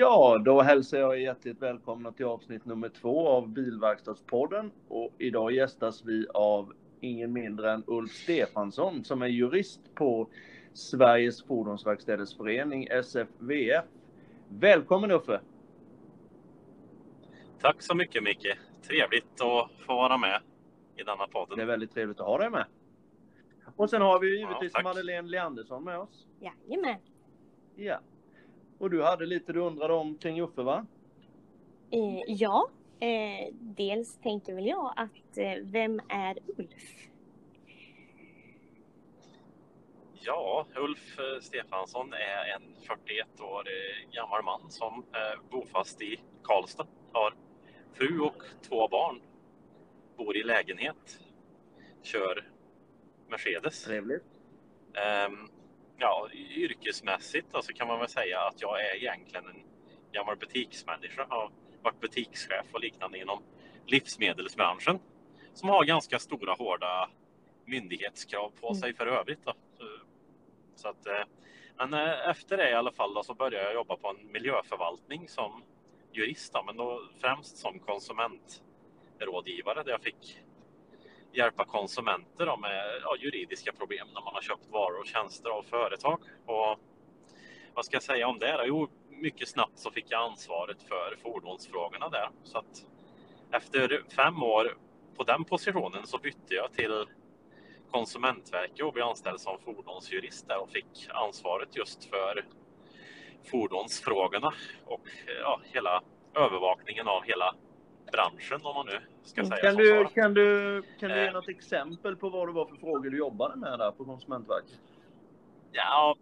Ja, då hälsar jag hjärtligt välkomna till avsnitt nummer två av Bilverkstadspodden. Och idag gästas vi av ingen mindre än Ulf Stefansson som är jurist på Sveriges Fordonsverkstäders Förening, SFVF. Välkommen Uffe! Tack så mycket Micke! Trevligt att få vara med i denna podden. Det är väldigt trevligt att ha dig med. Och sen har vi givetvis ja, Madeleine Leandersson med oss. Jajamän! Ja. Och du hade lite du undrade om kring Uffe va? Eh, ja, eh, dels tänkte väl jag att eh, vem är Ulf? Ja, Ulf eh, Stefansson är en 41 år gammal man som är bofast i Karlstad. Har fru och två barn. Bor i lägenhet. Kör Mercedes. Trevligt. Um, ja, yrkesmässigt alltså kan man väl säga att jag är egentligen en gammal butiksmänniska. Har varit butikschef och liknande inom livsmedelsbranschen som har ganska stora hårda myndighetskrav på sig för övrigt. Då. Så att, eh, men eh, efter det i alla fall då, så började jag jobba på en miljöförvaltning som jurist, då, men då främst som konsumentrådgivare där jag fick hjälpa konsumenter då med ja, juridiska problem när man har köpt varor och tjänster av företag. Och vad ska jag säga om det? Då? Jo, mycket snabbt så fick jag ansvaret för fordonsfrågorna där. Så att efter fem år på den positionen så bytte jag till Konsumentverket och blev anställd som fordonsjurist där och fick ansvaret just för fordonsfrågorna och ja, hela övervakningen av hela branschen om man nu ska säga kan du, kan du Kan du ge eh. något exempel på vad det var för frågor du jobbade med där på Konsumentverket? Ja,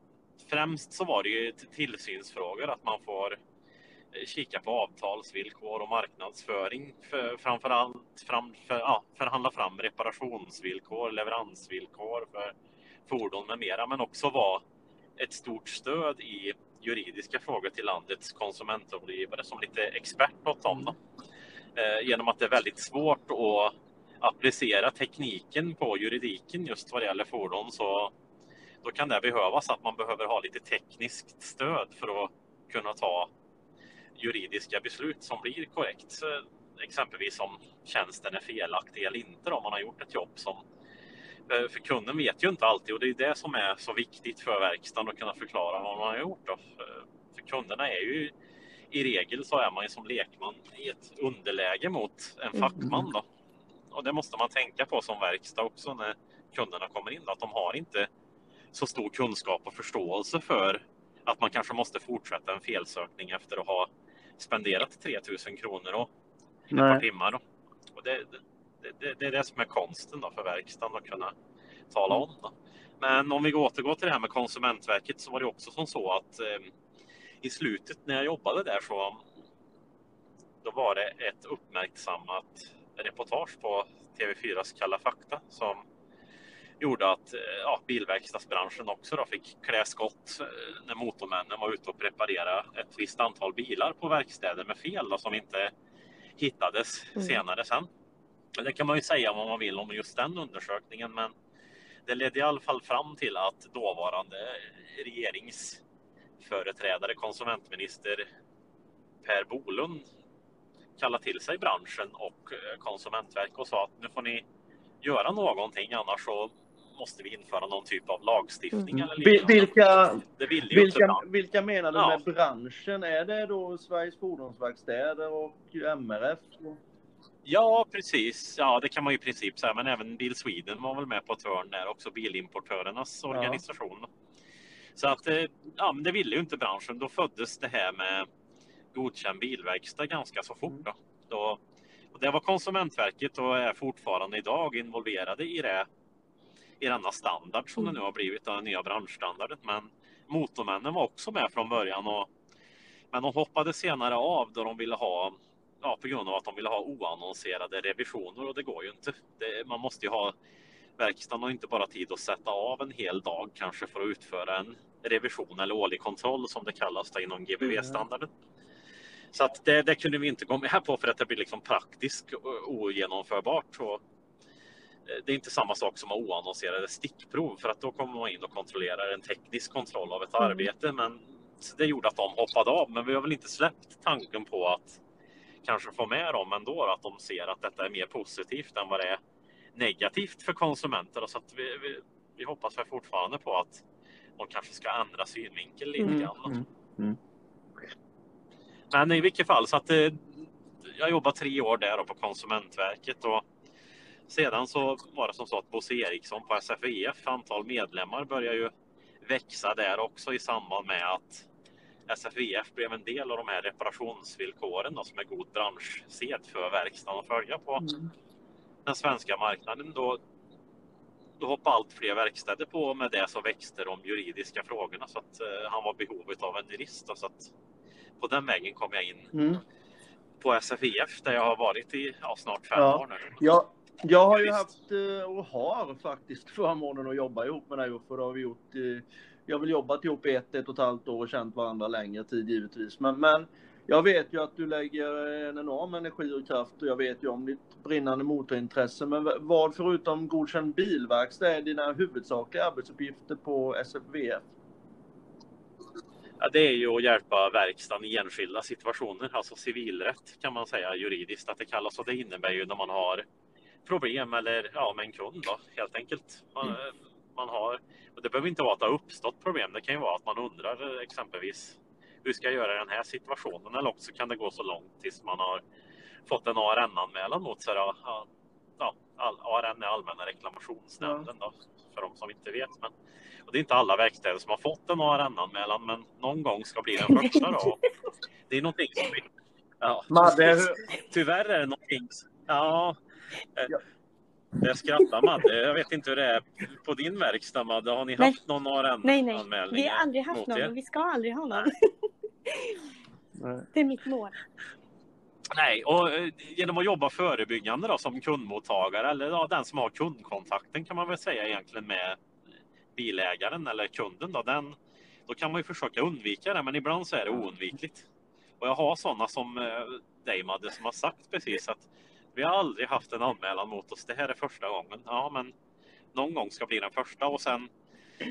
främst så var det ju tillsynsfrågor, att man får eh, kika på avtalsvillkor och marknadsföring. För, framförallt fram, för, ja, förhandla fram reparationsvillkor, leveransvillkor för fordon med mera, men också vara ett stort stöd i juridiska frågor till landets konsumentrådgivare som lite expert åt dem. Då. Eh, genom att det är väldigt svårt att applicera tekniken på juridiken just vad det gäller fordon så då kan det behövas att man behöver ha lite tekniskt stöd för att kunna ta juridiska beslut som blir korrekt. Exempelvis om tjänsten är felaktig eller inte om man har gjort ett jobb som eh, för kunden vet ju inte alltid och det är det som är så viktigt för verkstaden att kunna förklara vad man har gjort. Då. För kunderna är ju i regel så är man ju som lekman i ett underläge mot en mm. fackman. Då. Och det måste man tänka på som verkstad också när kunderna kommer in. Att de har inte så stor kunskap och förståelse för att man kanske måste fortsätta en felsökning efter att ha spenderat 3000 kronor och ett Nej. par timmar. Då. Och det, det, det, det, är det som är konsten då för verkstaden att kunna tala om. Då. Men om vi återgår till det här med Konsumentverket så var det också som så att eh, i slutet när jag jobbade där så då var det ett uppmärksammat reportage på TV4s Kalla fakta som gjorde att eh, ja, bilverkstadsbranschen också då fick klä skott eh, när motormännen var ute och preparera ett visst antal bilar på verkstäder med fel då, som inte hittades mm. senare sen. Det kan man ju säga vad man vill om just den undersökningen men det ledde i alla fall fram till att dåvarande regerings företrädare, konsumentminister Per Bolund kallade till sig branschen och eh, Konsumentverket och sa att nu får ni göra någonting annars så måste vi införa någon typ av lagstiftning. Mm. Eller vilka, vilka, vilka menar du ja. med branschen? Är det då Sveriges Fordonsverkstäder och MRF? Ja, precis. Ja, det kan man ju i princip säga. Men även Bil Sweden var väl med på ett hörn där också, bilimportörernas organisation. Så att eh, ja, men det ville ju inte branschen. Då föddes det här med godkänd bilverkstad ganska så fort. Då. Då, och det var Konsumentverket och är fortfarande idag involverade i det i denna standard som det nu har blivit, den nya branschstandarden. Men Motormännen var också med från början och men de hoppade senare av då de ville ha ja, på grund av att de ville ha oannonserade revisioner och det går ju inte. Det, man måste ju ha verkstaden har inte bara tid att sätta av en hel dag kanske för att utföra en revision eller årlig kontroll som det kallas inom mm. GBV-standarden. Så att det, det, kunde vi inte gå med på för att det blir liksom praktiskt ogenomförbart. Så eh, det är inte samma sak som oannonserade stickprov för att då kommer man in och kontrollerar en teknisk kontroll av ett mm. arbete. Men det gjorde att de hoppade av. Men vi har väl inte släppt tanken på att kanske få med dem ändå, att de ser att detta är mer positivt än vad det är negativt för konsumenter. Så att vi, vi, vi hoppas väl fortfarande på att de kanske ska ändra synvinkel lite Mm, grann. mm, mm. Men i vilket fall så att eh, jag jobbade tre år där på Konsumentverket och sedan så var det som så att Bosse Eriksson på SFIF, antal medlemmar börjar ju växa där också i samband med att SFIF blev en del av de här reparationsvillkoren då, som är god branschsed för verkstaden att följa på Mm. den svenska marknaden. Då, då hoppade allt fler verkstäder på med det så växte de juridiska frågorna så att eh, han var behovet av en jurist. Då, så att på den vägen kom jag in Mm. på SFIF där jag har varit i ja, snart fem Ja. år nu. Jag, jag har ju haft eh, och har faktiskt förmånen att jobba ihop med dig Uffe. Det har vi gjort. eh, Vi har väl jobbat ihop i ett, ett och ett halvt år och känt varandra längre tid givetvis. Men, men jag vet ju att du lägger en enorm energi och kraft och jag vet ju om ditt brinnande motorintresse. Men vad förutom godkänd bilverkstad är dina huvudsakliga arbetsuppgifter på SFVF? Ja, det är ju att hjälpa verkstaden i enskilda situationer, alltså civilrätt kan man säga juridiskt att det kallas. Och det innebär ju när man har problem eller ja, med en kund då, helt enkelt. Man, man har, och det behöver inte vara att det har uppstått problem. Det kan ju vara att man undrar eh, exempelvis hur ska göra i den här situationen? Eller också kan det gå så långt tills man har fått en ARN-anmälan mot sig. då. Ja, ARN är Allmänna reklamationsnämnden då, för de som inte vet. Men, och det är inte alla verkstäder som har fått en ARN-anmälan, men någon gång ska bli den första då. Det är någonting som vi... Ja, Madde, Tyvärr är det någonting... Ja. eh, Ja. Jag skrattar Madde. Jag vet inte hur det är på din verkstad Madde. Har ni Nej. haft någon Nej, nej. ARN-anmälning? Vi har aldrig haft någon och vi ska aldrig ha någon. Nej. Det är mitt mål. Nej, och eh, genom att jobba förebyggande då, som kundmottagare eller ja, den som har kundkontakten kan man väl säga egentligen med bilägaren eller kunden. Då, den, då kan man ju försöka undvika det, men ibland så är det oundvikligt. Och jag har sådana som eh, dig Madde som har sagt precis att vi har aldrig haft en anmälan mot oss. Det här är första gången. Ja, men någon gång ska bli den första och sen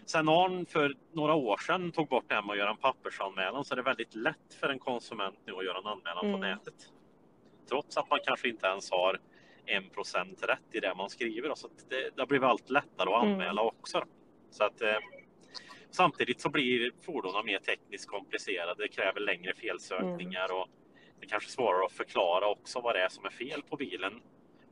Sen Arn för några år sedan tog bort det här med att göra en pappersanmälan så är det väldigt lätt för en konsument nu att göra en anmälan på Mm. nätet. Trots att man kanske inte ens har en procent rätt i det man skriver. Så det, det har blivit allt lättare att Mm. anmäla också. då. Så att, eh, samtidigt så blir fordonen mer tekniskt komplicerade. Det kräver längre felsökningar Mm. och det kanske är svårare att förklara också vad det är som är fel på bilen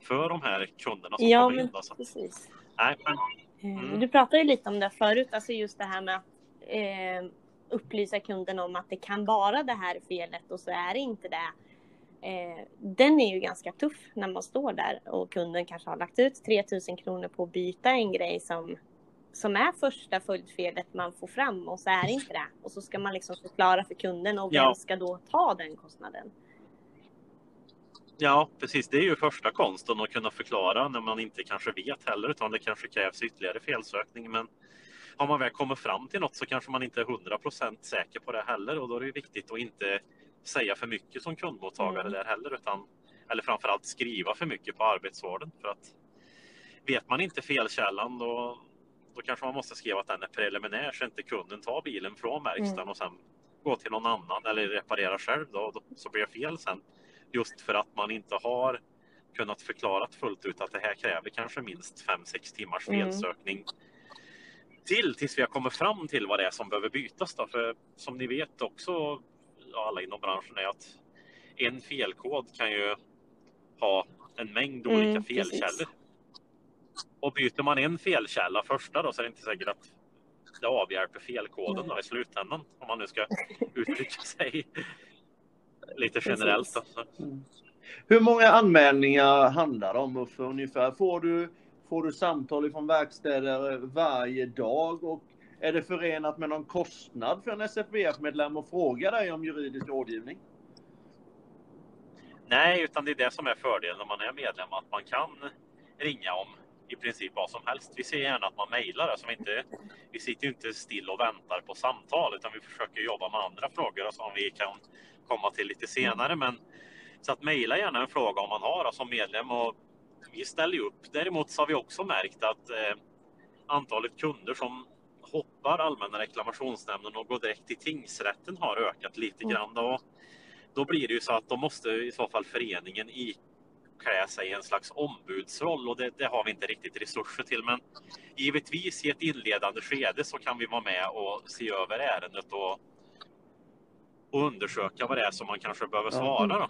för de här kunderna som Ja, kommer in. Då. Så, precis. nej, men, Mm. Du pratade lite om det förut, alltså just det här med att eh, upplysa kunden om att det kan vara det här felet och så är det inte det. Eh, den är ju ganska tuff när man står där och kunden kanske har lagt ut 3000 kronor på att byta en grej som, som är första följdfelet man får fram och så är det inte det. Och så ska man liksom förklara för kunden och vem Ja. ska då ta den kostnaden? Ja, precis. Det är ju första konsten att kunna förklara när man inte kanske vet heller, utan det kanske krävs ytterligare felsökning. Men har man väl kommit fram till något så kanske man inte är 100% säker på det heller och då är det viktigt att inte säga för mycket som kundmottagare Mm. där heller, utan eller framförallt skriva för mycket på arbetsvården. För att vet man inte felkällan då, då kanske man måste skriva att den är preliminär så inte kunden tar bilen från verkstaden Mm. och sen går till någon annan eller reparerar själv då, då så blir det fel sen. Just för att man inte har kunnat förklara fullt ut att det här kräver kanske minst 5-6 timmars Mm. felsökning till tills vi har kommit fram till vad det är som behöver bytas. Då. För som ni vet också, alla inom branschen, är att en felkod kan ju ha en mängd Mm, olika precis. felkällor. Och byter man en felkälla första då så är det inte säkert att det avhjälper felkoden då i slutändan. Om man nu ska uttrycka sig lite generellt. Då. Så. Hur många anmälningar handlar det om Uffe ungefär? Får du, får du samtal från verkstäder varje dag? Och är det förenat med någon kostnad för en SFVF-medlem att fråga dig om juridisk rådgivning? Nej, utan det är det som är fördelen när man är medlem, att man kan ringa om i princip vad som helst. Vi ser gärna att man mejlar. Alltså inte, vi sitter ju inte still och väntar på samtal utan vi försöker jobba med andra frågor som vi kan komma till lite senare. Men, så att mejla gärna en fråga om man har som medlem och vi ställer upp. Däremot så har vi också märkt att eh, antalet kunder som hoppar Allmänna reklamationsnämnden och går direkt till tingsrätten har ökat lite Mm. grann. Då, då blir det ju så att då måste i så fall föreningen iklä sig en slags ombudsroll och det, det har vi inte riktigt resurser till. Men givetvis i ett inledande skede så kan vi vara med och se över ärendet och, och undersöka vad det är som man kanske behöver svara. Då.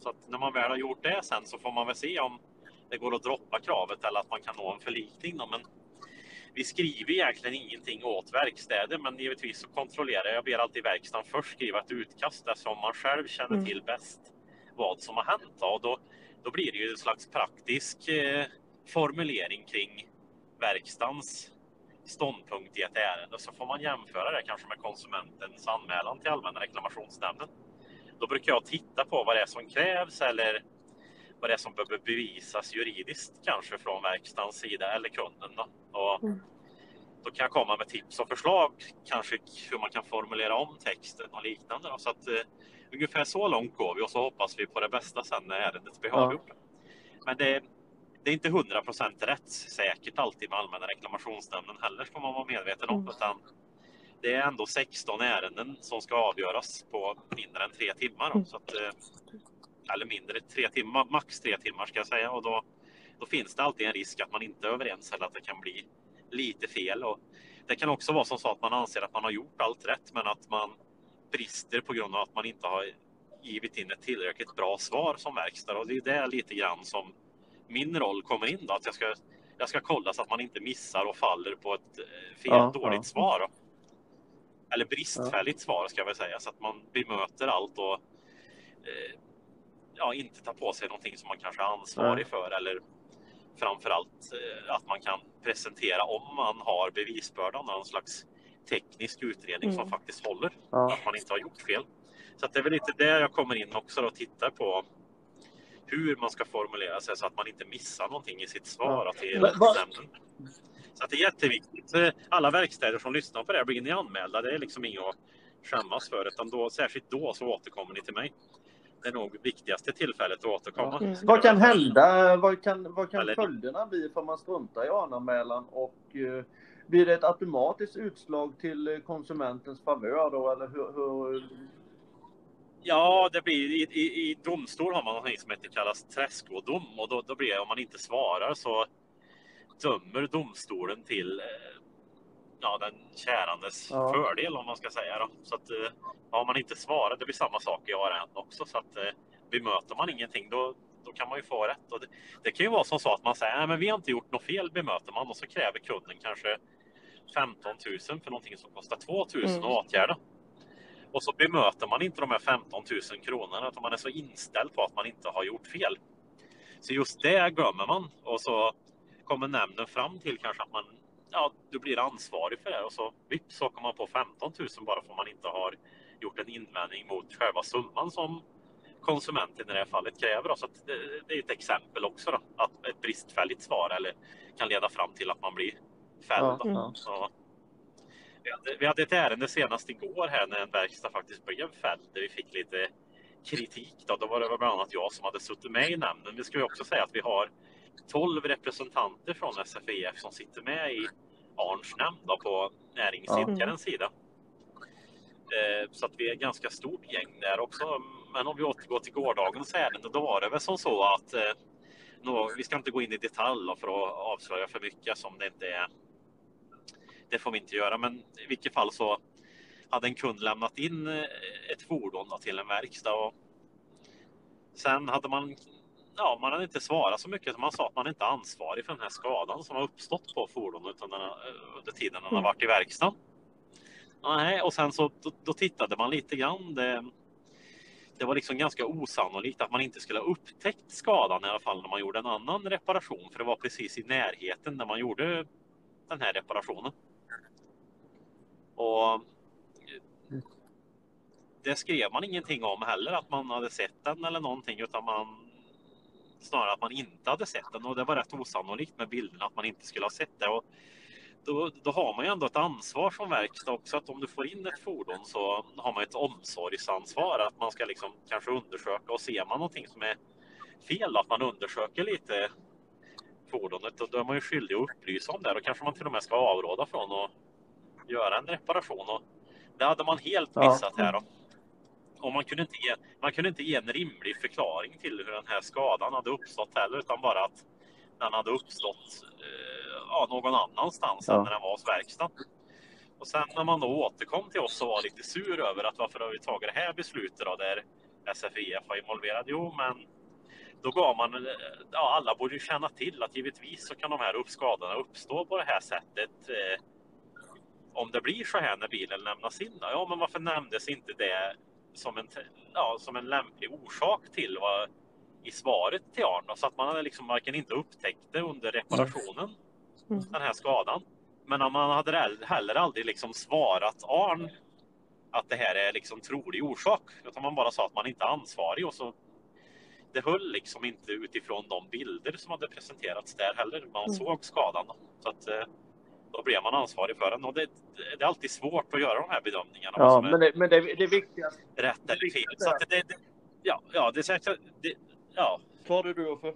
Så att när man väl har gjort det sen så får man väl se om det går att droppa kravet eller att man kan nå en förlikning. Då. Men vi skriver egentligen ingenting åt verkstäder, men givetvis så kontrollerar jag. Jag ber alltid verkstaden först skriva ett utkast eftersom man själv känner Mm. till bäst vad som har hänt. Då. Och då, då blir det ju en slags praktisk eh, formulering kring verkstans ståndpunkt i ett ärende. Så får man jämföra det kanske med konsumentens anmälan till Allmänna reklamationsnämnden. Då brukar jag titta på vad det är som krävs eller vad det är som behöver bevisas juridiskt kanske från verkstadens sida eller kunden. Då. Och Mm. då kan jag komma med tips och förslag, kanske hur man kan formulera om texten och liknande. Då. Så att, eh, ungefär så långt går vi och så hoppas vi på det bästa sen när ärendet blir Ja. avgjort. Men det, det är inte 100% rättssäkert alltid med Allmänna reklamationsnämnden heller ska man vara medveten om. Mm. Utan det är ändå 16 ärenden som ska avgöras på mindre än tre timmar. Då. Mm. Så att, eh, eller mindre, tre timmar, max tre timmar ska jag säga. Och då, då finns det alltid en risk att man inte är överens eller att det kan bli lite fel. Och det kan också vara som så att man anser att man har gjort allt rätt men att man brister på grund av att man inte har givit in ett tillräckligt bra svar som verkstad. Och det är det lite grann som min roll kommer in då. Att jag ska, jag ska kolla så att man inte missar och faller på ett eh, fel, Ja, dåligt ja. svar. Eller bristfälligt svar ska jag väl säga. Så att man bemöter allt och eh, ja, inte tar på sig någonting som man kanske är ansvarig för. Eller framförallt eh, att man kan presentera om man har bevisbördan. Någon slags teknisk utredning som Mm. faktiskt håller. Ja. Att man inte har gjort fel. Så det är väl lite där jag kommer in också och tittar på hur man ska formulera sig så att man inte missar någonting i sitt svar Ja. till Men vad- nämnden. Så att det är jätteviktigt. Eh, Alla verkstäder som lyssnar på det här, blir ni anmälda. Det är liksom inget att skämmas för. Utan då, särskilt då så återkommer ni till mig. Det är nog viktigaste tillfället att återkomma. Mm. Vad kan hända? Vad kan, vad kan Eller- följderna bli för man struntar i anmälan och eh, blir det ett automatiskt utslag till eh, konsumentens favör då eller hur? hur... Ja, det blir, i, i, i domstol har man något som heter kallas träskodom och då, då blir det om man inte svarar så dömer domstolen till eh, ja, den kärandes Ja. fördel om man ska säga. Då. Så att, eh, har man inte svarat, det blir samma sak i ARN också. Så att, eh, bemöter man ingenting då, då kan man ju få rätt. Och det, det kan ju vara som så att man säger att vi har inte gjort något fel bemöter man och så kräver kunden kanske 15 000 för någonting som kostar 2 000 Mm. att åtgärda. Och så bemöter man inte de här 15 000 kronorna utan man är så inställd på att man inte har gjort fel. Så just det glömmer man och så kommer nämnden fram till kanske att man ja, du blir ansvarig för det och så vips så kommer man på 15 000 bara för att man inte har gjort en invändning mot själva summan som konsumenten i det här fallet kräver. då. Så det, det är ett exempel också då, att ett bristfälligt svar eller kan leda fram till att man blir fälld. Ja, ja. Så, vi, hade, ett ärende senast igår här när en verkstad faktiskt blev fälld där vi fick lite kritik. Då, då var det bland annat jag som hade suttit med i nämnden. Vi ska ju också säga att vi har 12 representanter från SFIF som sitter med i Arns nämnd då, på näringsidkarens sida. Eh, Så att vi är ett ganska stort gäng där också. Men om vi återgår till gårdagens ärende, då var det väl som så att eh, vi ska inte gå in i detalj för att avslöja för mycket som det inte är. Det får vi inte göra, men i vilket fall så hade en kund lämnat in eh, ett fordon då till en verkstad och sen hade man Ja, man hade inte svarat så mycket. Man sa att man inte är ansvarig för den här skadan som har uppstått på fordonet under, under tiden den har Mm. varit i verkstaden. Nej, och sen så då, då tittade man lite grann. Det, det var liksom ganska osannolikt att man inte skulle ha upptäckt skadan i alla fall när man gjorde en annan reparation. För det var precis i närheten när man gjorde den här reparationen. Och det skrev man ingenting om heller att man hade sett den eller någonting utan man snarare att man inte hade sett den. Och det var rätt osannolikt med bilderna att man inte skulle ha sett det. Och då, då har man ju ändå ett ansvar som verkstad också att om du får in ett fordon så har man ett omsorgsansvar att man ska liksom kanske undersöka. Och ser man någonting som är fel att man undersöker lite fordonet och då är man ju skyldig att upplysa om det. Då kanske man till och med ska avråda från att göra en reparation. Och det hade man helt missat här. Då. Och man kunde, inte ge, man kunde inte ge en rimlig förklaring till hur den här skadan hade uppstått heller, utan bara att den hade uppstått eh, ja, någon annanstans ja. än när den var hos verkstaden. Och sen när man då återkom till oss och var lite sur över att varför har vi tagit det här beslutet då, där SFIF var involverad? Jo, men då gav man, ja, alla borde ju känna till att givetvis så kan de här skadorna uppstå på det här sättet. Eh, om det blir så här när bilen lämnas in. Då? Ja, men varför nämndes inte det som en, ja, som en lämplig orsak till vad, i svaret till Arn? Så att man liksom varken inte upptäckte under reparationen mm. den här skadan. Men man hade heller aldrig liksom svarat Arn att det här är liksom trolig orsak. Utan man bara sa att man inte är ansvarig och så det höll liksom inte utifrån de bilder som hade presenterats där heller. Man mm. såg skadan. Så att, eh, då blev man ansvarig för den. Och det, det är alltid svårt att göra de här bedömningarna. Ja, men det, men det, det viktigaste... Rätt eller fel. Så att det, det, ja, ja, det är. Det, ja. Tar du du för?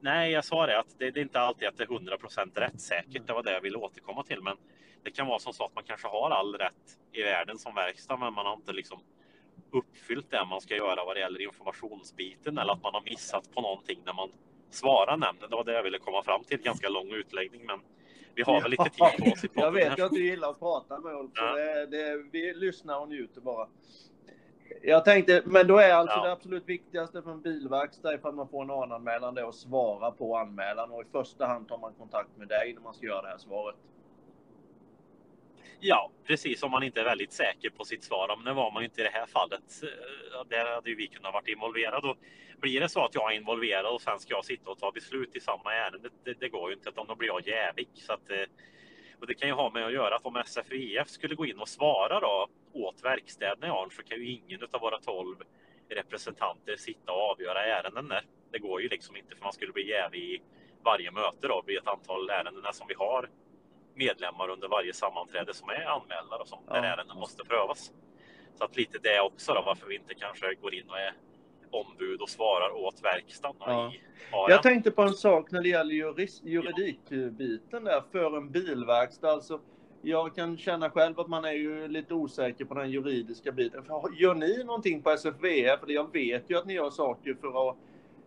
Nej, jag sa det att det, det är inte alltid att det är 100 procent rättssäkert. Det var det jag ville återkomma till. Men det kan vara som så att man kanske har all rätt i världen som verkstad, men man har inte liksom uppfyllt det man ska göra vad det gäller informationsbiten eller att man har missat på någonting när man svarar nämnden. Det var det jag ville komma fram till. Ganska lång utläggning, men vi har väl lite tid på oss. jag vet ju att du gillar att prata med Ulf. Ja. Det, det, vi lyssnar och njuter bara. Jag tänkte, men då är alltså ja. det absolut viktigaste för en bilverkstad ifall man får en anmälan det är att svara på anmälan och i första hand tar man kontakt med dig när man ska göra det här svaret. Ja, precis om man inte är väldigt säker på sitt svar. Men det var man inte i det här fallet. Eh, där hade ju vi kunnat varit involverade. Och blir det så att jag är involverad och sen ska jag sitta och ta beslut i samma ärende, det, det går ju inte. Utan då blir jag jävig. Så att, eh, och det kan ju ha med att göra att om SFIF skulle gå in och svara då åt verkstäderna i Arn så kan ju ingen av våra tolv representanter sitta och avgöra ärenden där. Det går ju liksom inte för man skulle bli jävig i varje möte då vid ett antal ärenden som vi har medlemmar under varje sammanträde som är anmälda och som ja. där ärenden måste prövas. Så att lite det också då varför vi inte kanske går in och är ombud och svarar åt verkstaden ja. Jag tänkte på en sak när det gäller juridikbiten där för en bilverkstad. Alltså, jag kan känna själv att man är ju lite osäker på den juridiska biten. Gör ni någonting på SFVF? För jag vet ju att ni gör saker för att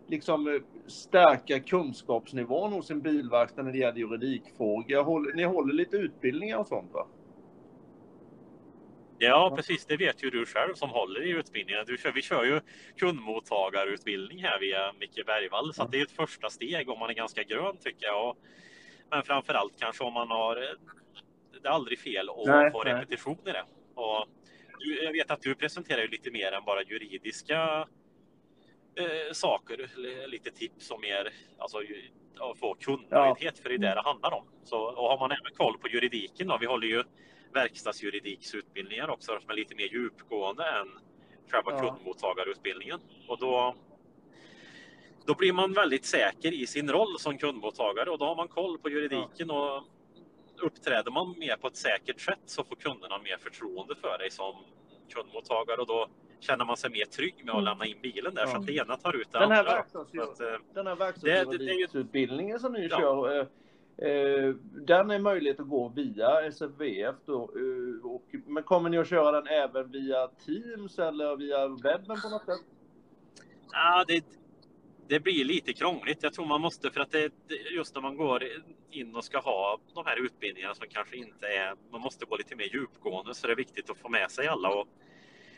liksom eh, stärka kunskapsnivån hos en bilverkstad när det gäller juridikfrågor. Ni håller lite utbildningar och sånt va? Ja, precis. Det vet ju du själv som håller i utbildningen. Du kör, vi kör ju kundmottagarutbildning här via Micke Bergvall, så det är ett första steg om man är ganska grön tycker jag. Och, men framför allt kanske om man har... Det är aldrig fel att nej, få repetition i det. Och jag vet att du presenterar ju lite mer än bara juridiska eh, saker, lite tips och mer alltså, att få kundnöjdhet, ja. för det är det det handlar om. Så, och har man även koll på juridiken då, vi håller ju verkstadsjuridiksutbildningar också som är lite mer djupgående än själva ja. kundmottagarutbildningen. Och då, då blir man väldigt säker i sin roll som kundmottagare och då har man koll på juridiken ja. och uppträder man mer på ett säkert sätt så får kunderna mer förtroende för dig som kundmottagare och då känner man sig mer trygg med att mm. lämna in bilen där. Ja. Så att det ena tar ut det den här andra. Verkstads, eh, den här verkstadsutbildningen som ni ja. kör, eh, eh, den är möjligt att gå via SFVF då. Eh, och, men kommer ni att köra den även via Teams eller via webben på något sätt? Ja, det, det blir lite krångligt. Jag tror man måste, för att det, just när man går in och ska ha de här utbildningarna som kanske inte är, man måste gå lite mer djupgående så det är viktigt att få med sig alla. Och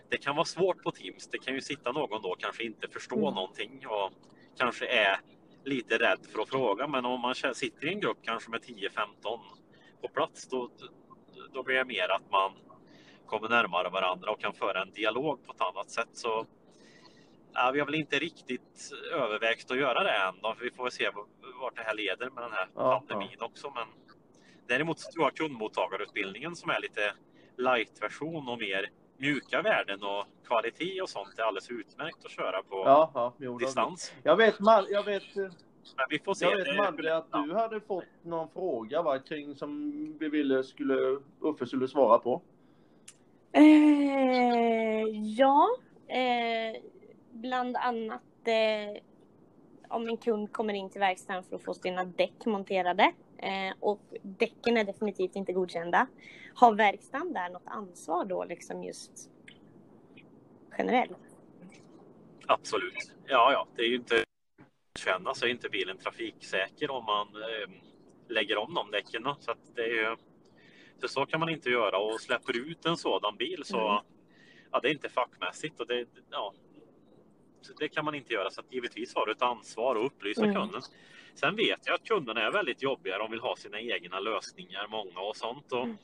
det kan vara svårt på Teams. Det kan ju sitta någon då kanske inte förstå mm. någonting och kanske är lite rädd för att fråga. Men om man sitter i en grupp kanske med 10-15 på plats då, då blir det mer att man kommer närmare varandra och kan föra en dialog på ett annat sätt. Så ja, vi har väl inte riktigt övervägt att göra det än. Då. Vi får väl se vart det här leder med den här ja, pandemin ja. också. Men däremot så tror jag kundmottagarutbildningen som är lite light-version och mer mjuka värden och kvalitet och sånt är alldeles utmärkt att köra på ja, ja, jo, distans. Jag vet, jag vet, Men vi får se. Jag vet Madde att du hade fått någon fråga va, kring som vi ville skulle Uffe skulle svara på. Eh, ja, eh, bland annat eh, om en kund kommer in till verkstaden för att få sina däck monterade Eh, och däcken är definitivt inte godkända. Har verkstaden där något ansvar då liksom just generellt? Absolut. Ja, ja, det är ju inte känna så är inte bilen trafiksäker om man eh, lägger om de däcken. Så att det är så, så kan man inte göra och släpper ut en sådan bil så mm. ja, det är inte fackmässigt och det, ja, det kan man inte göra. Så att givetvis har du ett ansvar att upplysa mm. kunden. Sen vet jag att kunderna är väldigt jobbiga. De vill ha sina egna lösningar, många och sånt. Och mm.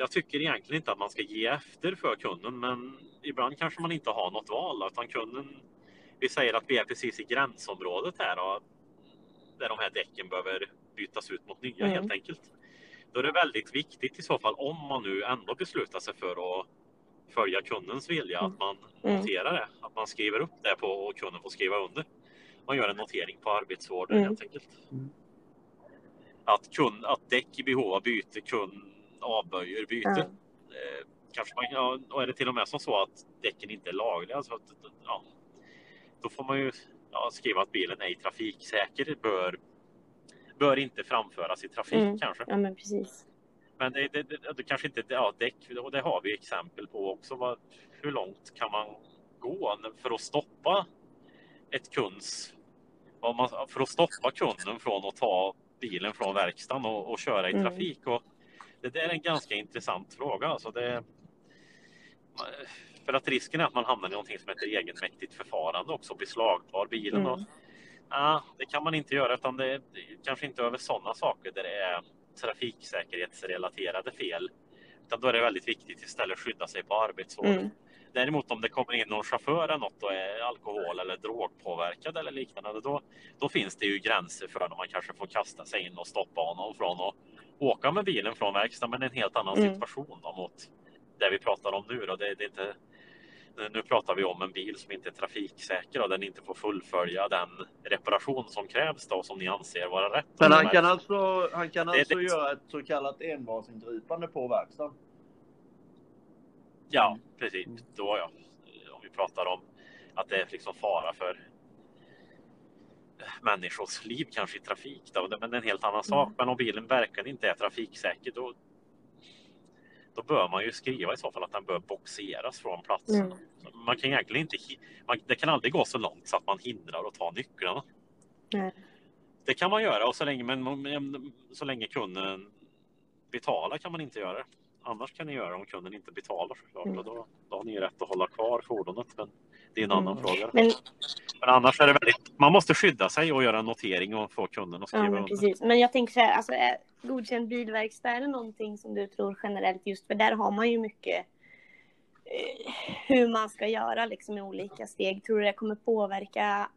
Jag tycker egentligen inte att man ska ge efter för kunden, men ibland kanske man inte har något val utan kunden. Vi säger att vi är precis i gränsområdet här och där de här däcken behöver bytas ut mot nya mm. helt enkelt. Då är det väldigt viktigt i så fall om man nu ändå beslutar sig för att följa kundens vilja, att man mm. noterar det. Att man skriver upp det på och kunden får skriva under. Man gör en notering på arbetsvården mm. helt enkelt. Mm. Att, kund, att däck i behov av byte, kund avböjer byte. Mm. Eh, kanske man, ja, och är det till och med som så att däcken inte är lagliga, alltså att, ja, då får man ju ja, skriva att bilen är trafiksäker, bör, bör inte framföras i trafik mm. kanske. Ja, men precis. Men det, det, det, det, kanske inte, ja, däck, och det har vi exempel på också. Vad, hur långt kan man gå för att stoppa ett kunds, man, för att stoppa kunden från att ta bilen från verkstaden och, och köra i mm. trafik? Och det där är en ganska intressant fråga. Alltså det, för att risken är att man hamnar i någonting som heter egenmäktigt förfarande också, beslagtar bilen. Mm. Och, ja, det kan man inte göra utan det, det kanske inte över sådana saker där det är trafiksäkerhetsrelaterade fel. Utan då är det väldigt viktigt istället att skydda sig på arbetsvård. Mm. Däremot om det kommer in någon chaufför eller något och är alkohol eller drogpåverkad eller liknande, då, då finns det ju gränser för när man kanske får kasta sig in och stoppa honom från att åka med bilen från verkstaden. Men en helt annan mm. situation då, mot det vi pratar om nu. Då. Det, det är inte nu pratar vi om en bil som inte är trafiksäker och den inte får fullfölja den reparation som krävs då som ni anser vara rätt. Men han kan alltså, han kan alltså det, göra ett så kallat envarsingripande på verkstaden? Ja, precis. Då ja. Om vi pratar om att det är liksom fara för människors liv kanske i trafik. Då. Men det är en helt annan sak. Mm. Men om bilen verkligen inte är trafiksäker då, då bör man ju skriva i så fall att den bör boxeras från platsen. Mm. Man kan egentligen inte, man, det kan aldrig gå så långt så att man hindrar att ta nycklarna. Nej. Det kan man göra och så länge, men, så länge kunden betalar kan man inte göra det. Annars kan ni göra om kunden inte betalar såklart. Mm. då, då har ni rätt att hålla kvar fordonet. Men det är en annan mm. fråga. Men... men, annars är det väldigt, man måste skydda sig och göra en notering och få kunden att skriva ja, men precis. Men jag tänker så här, alltså, godkänd bilverkstad, är det någonting som du tror generellt just för där har man ju mycket eh, hur man ska göra liksom i olika steg. Tror du det kommer påverka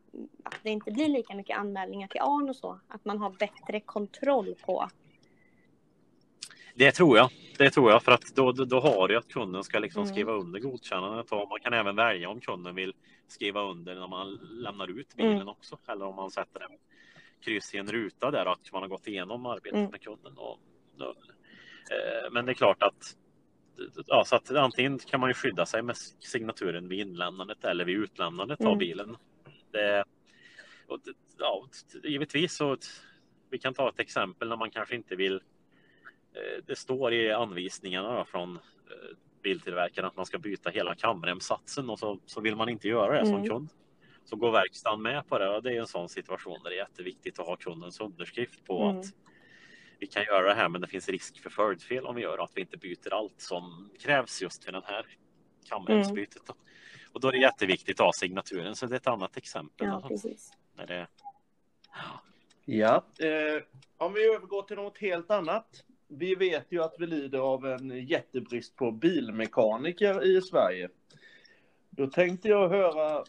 att det inte blir lika mycket anmälningar till ARN och så? Att man har bättre kontroll på det tror jag. Det tror jag för att då, då, då har du att kunden ska liksom mm. skriva under godkännandet och man kan även välja om kunden vill skriva under när man lämnar ut bilen mm. också eller om man sätter en kryss i en ruta där att man har gått igenom arbetet mm. med kunden. Och, och, eh, men det är klart att ja, så att antingen kan man ju skydda sig med signaturen vid inlämnandet eller vid utlämnandet mm. av bilen. Det, och, ja, givetvis så vi kan ta ett exempel när man kanske inte vill det står i anvisningarna från eh, biltillverkaren att man ska byta hela kamremsatsen och så, så vill man inte göra det mm. som kund. Så går verkstaden med på det och det är en sån situation där det är jätteviktigt att ha kundens underskrift på mm. att vi kan göra det här men det finns risk för följdfel om vi gör att vi inte byter allt som krävs just för den här kamremsbytet. Mm. Och då är det jätteviktigt att ha signaturen så det är ett annat exempel. Ja, precis. När det... ja. ja eh, om vi övergår till något helt annat vi vet ju att vi lider av en jättebrist på bilmekaniker i Sverige. Då tänkte jag höra,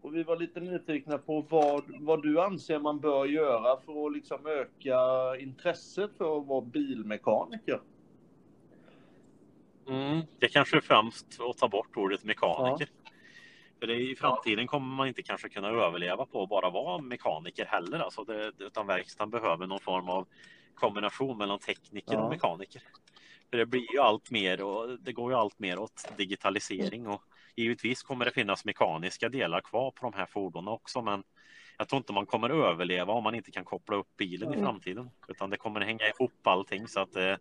och vi var lite nyfikna på vad, vad du anser man bör göra för att liksom öka intresset för att vara bilmekaniker. Mm, det kanske är främst att ta bort ordet mekaniker. Ja. För det, i framtiden kommer man inte kanske kunna överleva på att bara vara mekaniker heller. Alltså det, utan verkstaden behöver någon form av kombination mellan tekniker ja. och mekaniker. För det blir ju allt mer och det går ju allt mer åt digitalisering och givetvis kommer det finnas mekaniska delar kvar på de här fordonen också men jag tror inte man kommer överleva om man inte kan koppla upp bilen i framtiden. Utan det kommer hänga ihop allting. Så att, eh,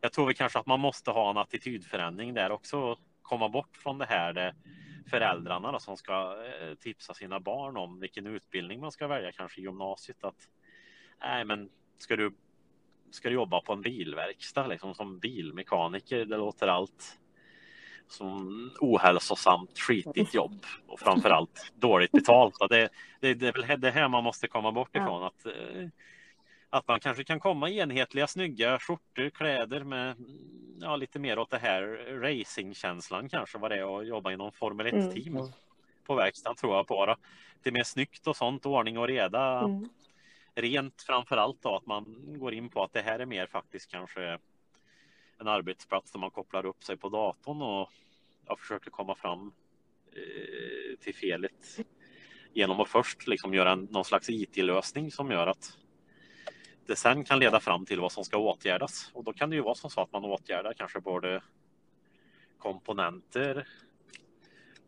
jag tror väl kanske att man måste ha en attitydförändring där också. Komma bort från det här det föräldrarna då, som ska eh, tipsa sina barn om vilken utbildning man ska välja, kanske gymnasiet. Att, nej, men ska du, ska du jobba på en bilverkstad liksom, som bilmekaniker? Det låter allt som ohälsosamt, skitigt jobb och framförallt dåligt betalt. Det, det, det är väl det här man måste komma bort ifrån. Att, eh, att man kanske kan komma i enhetliga, snygga skjortor, kläder med ja, lite mer åt det här racingkänslan kanske vad det är att jobba i någon Formel 1-team mm. på verkstaden tror jag på. Då. Det är mer snyggt och sånt, ordning och reda. Mm. Rent framför allt då att man går in på att det här är mer faktiskt kanske en arbetsplats där man kopplar upp sig på datorn och jag försöker komma fram eh, till felet genom att först liksom göra en, någon slags IT-lösning som gör att det sen kan leda fram till vad som ska åtgärdas. Och då kan det ju vara som så att man åtgärdar kanske både komponenter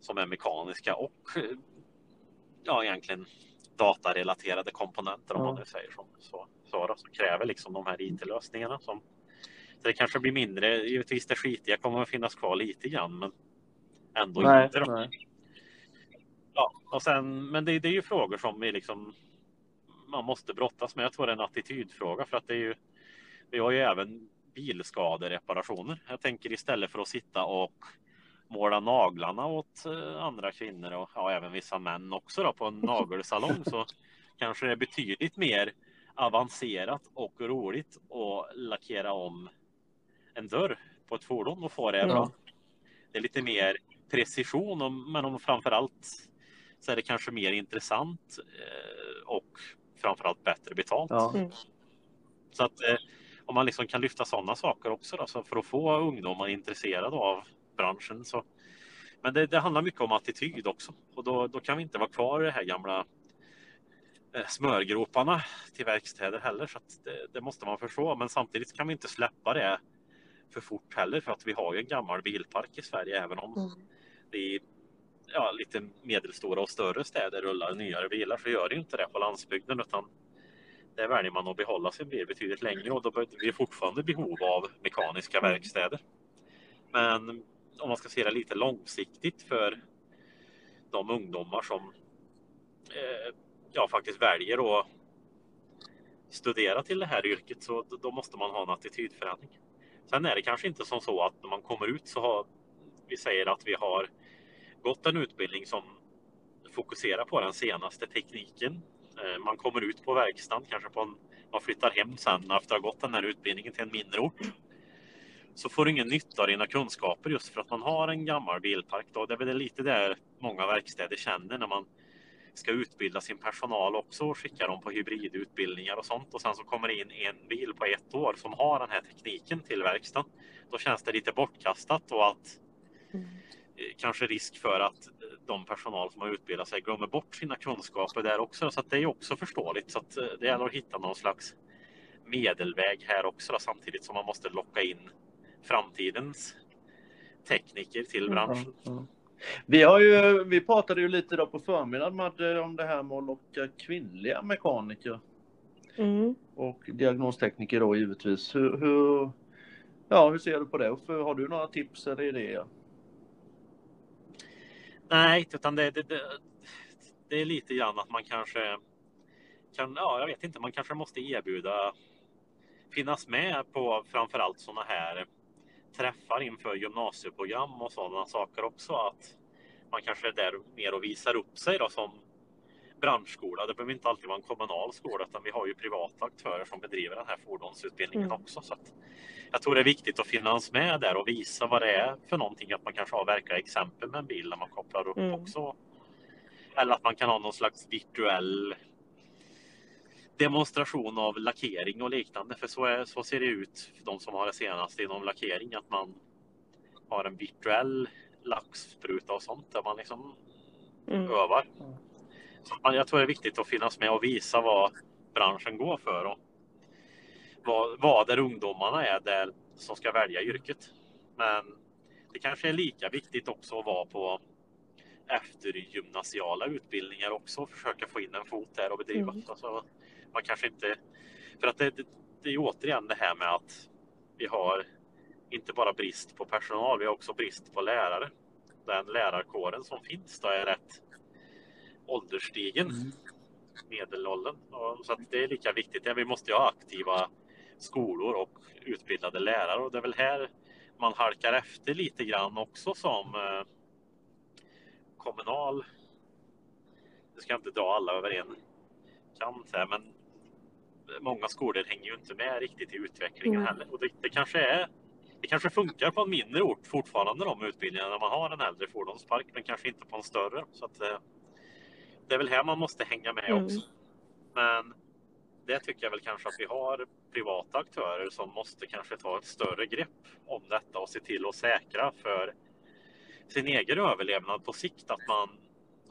som är mekaniska och ja, egentligen datarelaterade komponenter om man nu säger så. Så, så, då, så kräver liksom de här IT-lösningarna som så det kanske blir mindre. Givetvis det skitiga kommer att finnas kvar lite grann, men ändå nej, inte. Då. Nej. Ja, och sen, men det, det, är ju frågor som vi liksom man måste brottas med. Jag tror det är en attitydfråga för att det är ju. Vi har ju även bilskadereparationer. Jag tänker istället för att sitta och måla naglarna åt eh, andra kvinnor och ja, även vissa män också då, på en nagelsalong så kanske det är betydligt mer avancerat och roligt att lackera om en dörr på ett fordon och få det bra. Det är lite mer precision, och, men om framförallt så är det kanske mer intressant eh, och framförallt bättre betalt. Ja. Mm. Så att eh, om man liksom kan lyfta sådana saker också då, så för att få ungdomar intresserade av branschen. Så. Men det, det handlar mycket om attityd också och då, då kan vi inte vara kvar i det här gamla eh, smörgroparna till verkstäder heller. Så det, det, måste man förstå. Men samtidigt kan vi inte släppa det för fort heller för att vi har ju en gammal bilpark i Sverige även om mm. det i ja, lite medelstora och större städer rullar nyare bilar så gör det inte det på landsbygden utan där väljer man att behålla sin bil betydligt längre och då blir det fortfarande behov av mekaniska mm. verkstäder. Men om man ska se det lite långsiktigt för de ungdomar som eh, ja, faktiskt väljer att studera till det här yrket så då måste man ha en attitydförändring. Sen är det kanske inte som så att när man kommer ut så har vi säger att vi har gått en utbildning som fokuserar på den senaste tekniken. Eh, man kommer ut på verkstaden, kanske på en, man flyttar hem sen efter att ha gått den här utbildningen till en mindre ort. Så får du ingen nytta av dina kunskaper just för att man har en gammal bilpark. Då. Det är väl lite där många verkstäder känner när man ska utbilda sin personal också och skicka dem på hybridutbildningar och sånt. Och sen så kommer det in en bil på ett år som har den här tekniken till verkstaden. Då känns det lite bortkastat och att mm. Eh, kanske risk för att de personal som har utbildat sig glömmer bort sina kunskaper där också. Så det är också förståeligt. Så att eh, det gäller att hitta någon slags medelväg här också då, samtidigt som man måste locka in framtidens tekniker till branschen. Mm, mm. Vi, har ju, vi pratade ju lite då på förmiddagen Madde, om det här med att locka kvinnliga mekaniker. Mm. Och diagnostekniker då givetvis. Hur, hur, ja, hur ser du på det? Har du några tips eller idéer? Nej, utan det, det, det, det är lite grann att man kanske kan, ja, jag vet inte, man kanske måste erbjuda finnas med på framförallt sådana här träffar inför gymnasieprogram och sådana saker också. Att man kanske är där mer och visar upp sig då som branschskola. Det behöver inte alltid vara en kommunal skola utan vi har ju privata aktörer som bedriver den här fordonsutbildningen mm. också. Så jag tror det är viktigt att finnas med där och visa vad det är för någonting. Att man kanske har verkliga exempel med en bil när man kopplar upp mm. också. Eller att man kan ha någon slags virtuell demonstration av lackering och liknande. För så, är, så ser det ut för de som har det senaste inom lackering. Att man har en virtuell lackspruta och sånt där man liksom mm. övar. Så jag tror det är viktigt att finnas med och visa vad branschen går för och vad, vad där ungdomarna är där som ska välja yrket. Men det kanske är lika viktigt också att vara på eftergymnasiala utbildningar också och försöka få in en fot där och bedriva. Mm. Alltså, man kanske inte... För att det, det, det är återigen det här med att vi har inte bara brist på personal, vi har också brist på lärare. Den lärarkåren som finns då är rätt ålderstigen, mm. medelåldern. Så det är lika viktigt. Vi måste ha aktiva skolor och utbildade lärare och det är väl här man halkar efter lite grann också som eh, kommunal. Nu ska jag inte dra alla över en kant här, men många skolor hänger ju inte med riktigt i utvecklingen mm. heller. Och det, det, kanske är det kanske funkar på en mindre ort fortfarande de utbildningarna när man har en äldre fordonspark, men kanske inte på en större. Så att, eh, det är väl här man måste hänga med mm. också. Men det tycker jag väl kanske att vi har privata aktörer som måste kanske ta ett större grepp om detta och se till att säkra för sin egen överlevnad på sikt att man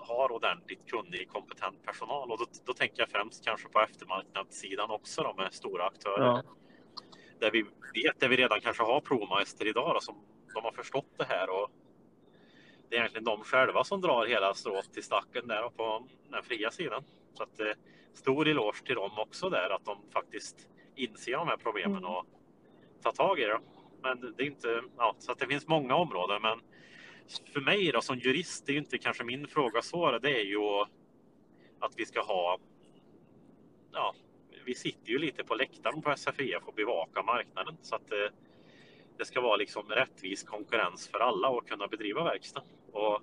har ordentligt kunnig, kompetent personal. Och då, då tänker jag främst kanske på eftermarknadssidan också då, med stora aktörer. Ja. Där vi vet, där vi redan kanske har provmeister idag då, som de har förstått det här. Och det är egentligen de själva som drar hela strået till stacken där på den fria sidan. Så att, eh, stor eloge till dem också där att de faktiskt inser de här problemen mm. och tar tag i det. Men det är inte, ja, så att det finns många områden. Men för mig då, som jurist, det är ju inte kanske min fråga så, det är ju att vi ska ha, ja, vi sitter ju lite på läktaren på SFIF och bevaka marknaden så att det, det ska vara liksom rättvis konkurrens för alla och kunna bedriva verkstad. Och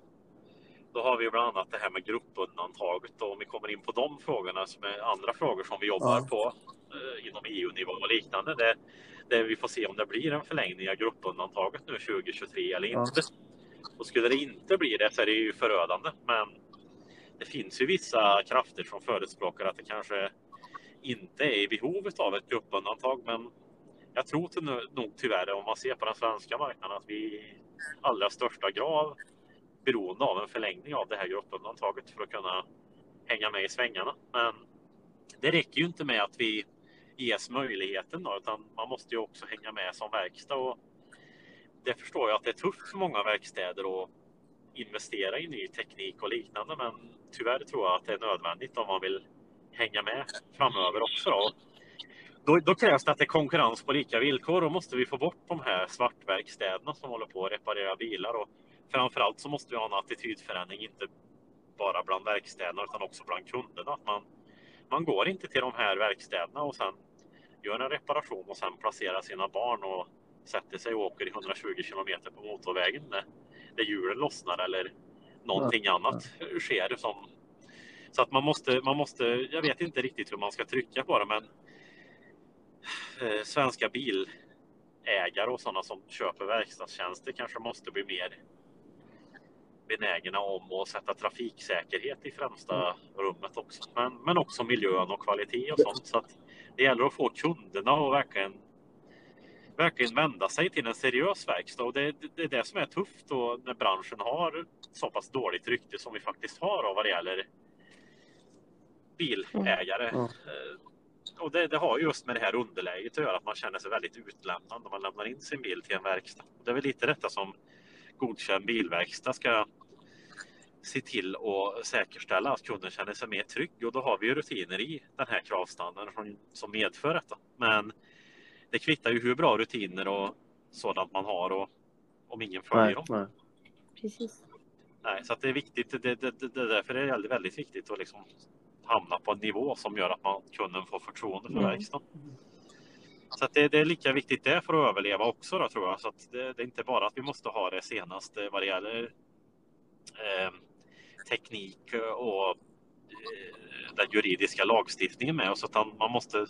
då har vi bland annat det här med gruppundantaget och om vi kommer in på de frågorna som är andra frågor som vi jobbar ja. på eh, inom EU-nivå och liknande. Det, det vi får se om det blir en förlängning av gruppundantaget nu 2023 eller inte. Ja. Och skulle det inte bli det så är det ju förödande. Men det finns ju vissa krafter som förespråkar att det kanske inte är i behovet av ett gruppundantag. Men jag tror till, nog tyvärr om man ser på den svenska marknaden att vi i allra största grad beroende av en förlängning av det här gruppundantaget för att kunna hänga med i svängarna. Men det räcker ju inte med att vi ges möjligheten då, utan man måste ju också hänga med som verkstad. Och det förstår jag att det är tufft för många verkstäder att investera i ny teknik och liknande. Men tyvärr tror jag att det är nödvändigt om man vill hänga med framöver också. Då. Då, då krävs det att det är konkurrens på lika villkor. Då måste vi få bort de här svartverkstäderna som håller på att reparera bilar. Och framförallt så måste vi ha en attitydförändring, inte bara bland verkstäderna utan också bland kunderna. Att man, man går inte till de här verkstäderna och sen gör en reparation och sen placerar sina barn och sätter sig och åker i 120 kilometer på motorvägen där, där hjulen lossnar eller någonting ja, annat sker. Som, så att man måste, man måste, jag vet inte riktigt hur man ska trycka på det men eh, svenska bilägare och sådana som köper verkstadstjänster kanske måste bli mer benägna om att sätta trafiksäkerhet i främsta rummet också. Men, men också miljön och kvalitet och sånt. Så att det gäller att få kunderna att verkligen, verkligen vända sig till en seriös verkstad. Och det, det, det är det som är tufft då när branschen har så pass dåligt rykte som vi faktiskt har vad det gäller bilägare. Mm. Och det, det, har just med det här underläget att göra, att man känner sig väldigt utlämnad när man lämnar in sin bil till en verkstad. Det är väl lite detta som godkänd bilverkstad ska se till att säkerställa att kunden känner sig mer trygg och då har vi rutiner i den här kravstandarden som medför detta. Men det kvittar ju hur bra rutiner och sådant man har och om ingen följer nej, dem. Nej. Precis. Nej, så det är viktigt. Det, det, det, det därför är det väldigt viktigt att liksom hamna på en nivå som gör att man, kunden får förtroende för mm. verkstaden. Så det, det, är lika viktigt det för att överleva också då, tror jag. Så det, det, är inte bara att vi måste ha det senaste vad det gäller eh, teknik och eh, den juridiska lagstiftningen med oss utan man måste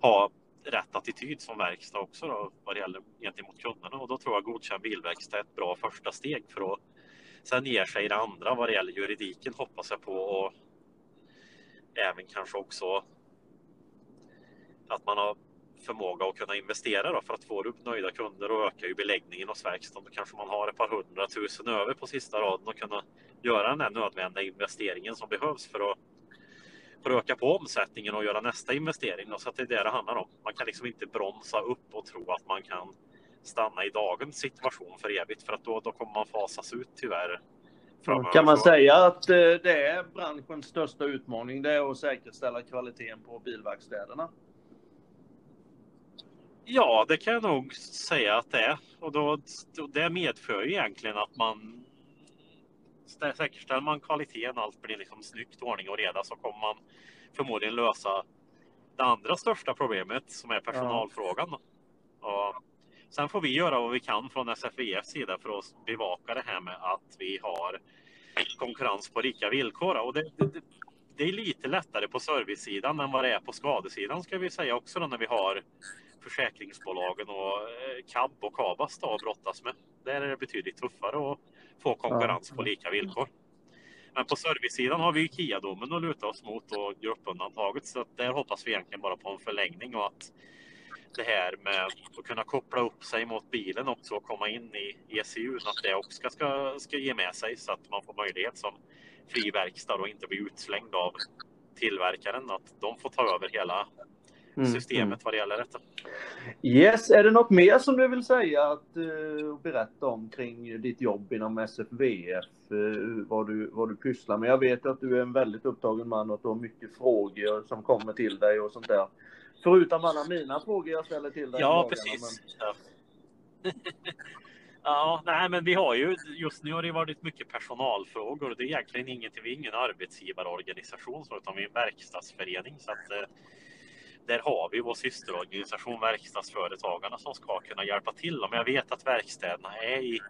ha rätt attityd som verkstad också då, vad det gäller gentemot kunderna och då tror jag godkänd bilverkstad är ett bra första steg för att sen ger sig det andra vad det gäller juridiken hoppas jag på och även kanske också att man har förmåga att kunna investera då, för att få upp nöjda kunder och öka ju beläggningen hos verkstaden. Då kanske man har ett par hundratusen över på sista raden och kunna göra den här nödvändiga investeringen som behövs för att, för att öka på omsättningen och göra nästa investering. Då, så att det är det det handlar om. Man kan liksom inte bromsa upp och tro att man kan stanna i dagens situation för evigt för att då, då kommer man fasas ut tyvärr framöver. Kan man säga att eh, det är branschens största utmaning, det är att säkerställa kvaliteten på bilverkstäderna? Ja, det kan jag nog säga att det är. Och då, det medför ju egentligen att man säkerställer man kvaliteten, allt blir liksom snyggt, ordning och reda så kommer man förmodligen lösa det andra största problemet som är personalfrågan. Och sen får vi göra vad vi kan från SFIFs sida för att bevaka det här med att vi har konkurrens på lika villkor. Och det, det, det- är lite lättare på servicesidan än vad det är på skadesidan ska vi säga också då, när vi har försäkringsbolagen och eh, KAB och KABAS då, att brottas med. Där är det betydligt tuffare att få konkurrens på lika villkor. Men på servicesidan har vi ju KIA-domen att luta oss mot och gruppundantaget så att där hoppas vi egentligen bara på en förlängning och att det här med att kunna koppla upp sig mot bilen också och komma in i ECU, att det också ska, ska ge med sig så att man får möjlighet som fri verkstad och inte bli utslängd av tillverkaren, att de får ta över hela Mm, systemet vad det gäller detta. Yes, är det något mer som du vill säga att uh, berätta om kring ditt jobb inom SFVF? eh, vad, du, vad du pysslar med? Jag vet att du är en väldigt upptagen man och att du har mycket frågor som kommer till dig och sånt där. Förutom alla mina frågor jag ställer till dig. Ja, dagarna, precis. Ja. ja, nej, men vi har ju just nu har det varit mycket personalfrågor det är egentligen ingenting. Vi är ingen arbetsgivarorganisation så, utan vi är en verkstadsförening så att eh, där har vi vår systerorganisation Verkstadsföretagarna som ska kunna hjälpa till. Men jag vet att verkstäderna är i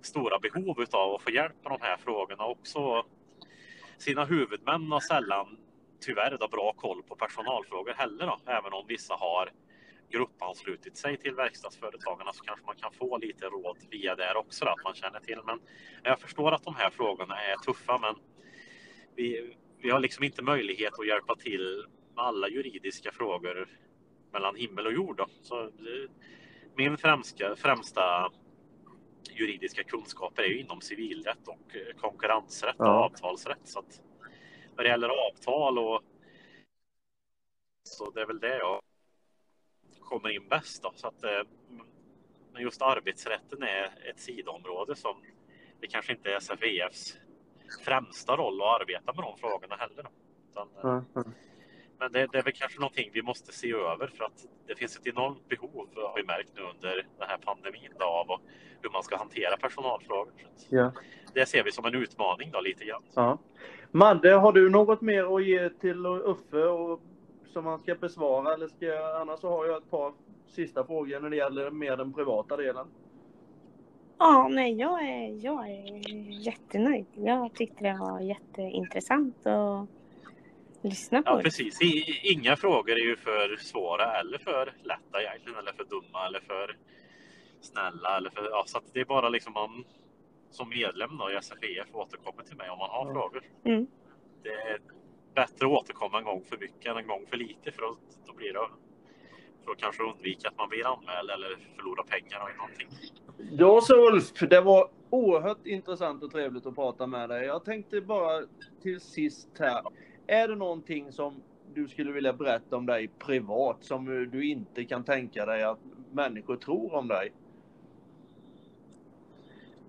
stora behov av att få hjälp med de här frågorna också. Sina huvudmän har sällan tyvärr då bra koll på personalfrågor heller då, även om vissa har gruppanslutit sig till verkstadsföretagarna så kanske man kan få lite råd via där också då, att man känner till. Men jag förstår att de här frågorna är tuffa men vi, vi har liksom inte möjlighet att hjälpa till med alla juridiska frågor mellan himmel och jord. Då. Så, min främsta, främsta juridiska kunskaper är ju inom civilrätt och eh, konkurrensrätt och Ja. avtalsrätt. Så att när det gäller avtal och så det är väl det jag kommer in bäst. Då. Så att, eh, men just arbetsrätten är ett sidoområde som det kanske inte är SFEFs främsta roll att arbeta med de frågorna heller. Utan, mm. Men det, det är väl kanske någonting vi måste se över för att det finns ett enormt behov har vi märkt nu under den här pandemin då, av och hur man ska hantera personalfrågor. Ja. Det ser vi som en utmaning då lite grann. Ja. Madde, har du något mer att ge till Uffe och, som han ska besvara? Eller ska jag, annars så har jag ett par sista frågor när det gäller mer den privata delen. Ja, nej, jag är, jag är jättenöjd. Jag tyckte det var jätteintressant att lyssna på. Ja, precis. I, inga frågor är ju för svåra eller för lätta egentligen eller för dumma eller för snälla eller för, ja, så att det är bara liksom man som medlem då i SFEF återkommer till mig om man har Ja. frågor. Mm. Det är bättre att återkomma en gång för mycket än en gång för lite för att, då blir det för att kanske undvika att man blir anmäld eller förlorar pengar eller någonting. Ja, så Ulf, det var oerhört intressant och trevligt att prata med dig. Jag tänkte bara till sist här. Är det någonting som du skulle vilja berätta om dig privat som du inte kan tänka dig att människor tror om dig?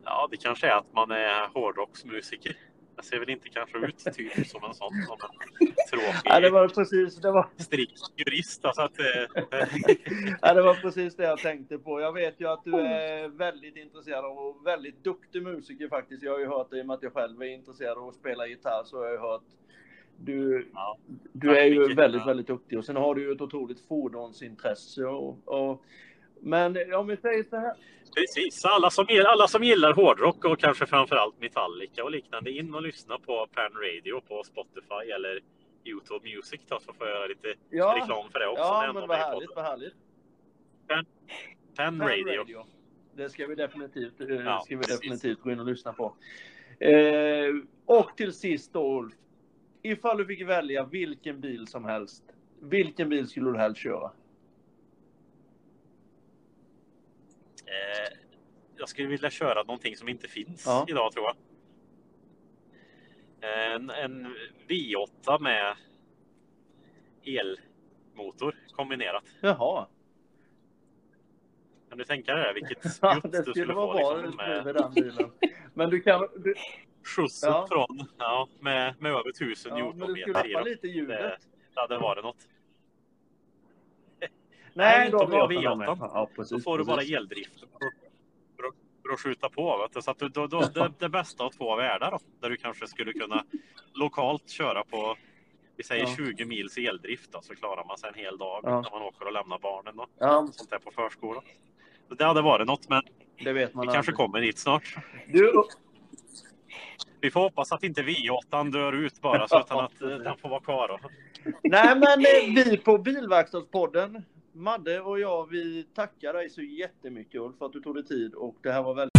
Ja, det kanske är att man är hårdrocksmusiker. Jag ser väl inte kanske ut typ som en sån som en tråkig Ja, det var precis det var, strikt jurist. Alltså att, eh, ja, det var precis det jag tänkte på. Jag vet ju att du är väldigt intresserad och väldigt duktig musiker faktiskt. Jag har ju hört det i och med att jag själv är intresserad av att spela gitarr så har jag hört du, Ja, du är ju väldigt, väldigt duktig och sen har du ju ett otroligt fordonsintresse. Och, och, men om vi säger så här. Precis, alla som, alla som gillar hårdrock och kanske framförallt Metallica och liknande, in och lyssna på Pan Radio på Spotify eller Youtube Music då, så får jag göra lite Ja, reklam för det också. ja men vad härligt, vad härligt. Pan Fan Radio. Det ska vi definitivt, eh, Ja, ska vi precis. definitivt gå in och lyssna på. Eh, och till sist då Ulf. Ifall du fick välja vilken bil som helst. Vilken bil skulle du helst köra? Eh, jag skulle vilja köra någonting som inte finns Ja. idag tror jag. En, en V8 med elmotor kombinerat. Jaha. Kan du tänka dig? Vilket Ja, spjutt det du skulle skulle vara få liksom, med, den bilen. Men du kan... Du, skjutsen Ja. från, ja, med, med över 1000 Ja, newtonmeter i dem. lite ljudet. Det hade varit något. Nej, då jag V8. med. Ja, precis, Då får du bara precis. eldrift för, att- skjuta på. Vet du? Så att du, då, då, det, det bästa av två världar då, där du kanske skulle kunna lokalt köra på vi säger Ja. 20 mils eldrift då, så klarar man sig en hel dag Ja. när man åker och lämnar barnen. Då, Ja, sånt där på förskolan. Det hade varit något, men det vet man vi kanske aldrig. kommer dit snart. Du, Vi får hoppas att inte V8 dör ut bara, så utan att eh, den får vara kvar. Då. nej, men eh, vi på Bilverkstadspodden, Madde och jag, vi tackar dig så jättemycket Ulf för att du tog dig tid och det här var väldigt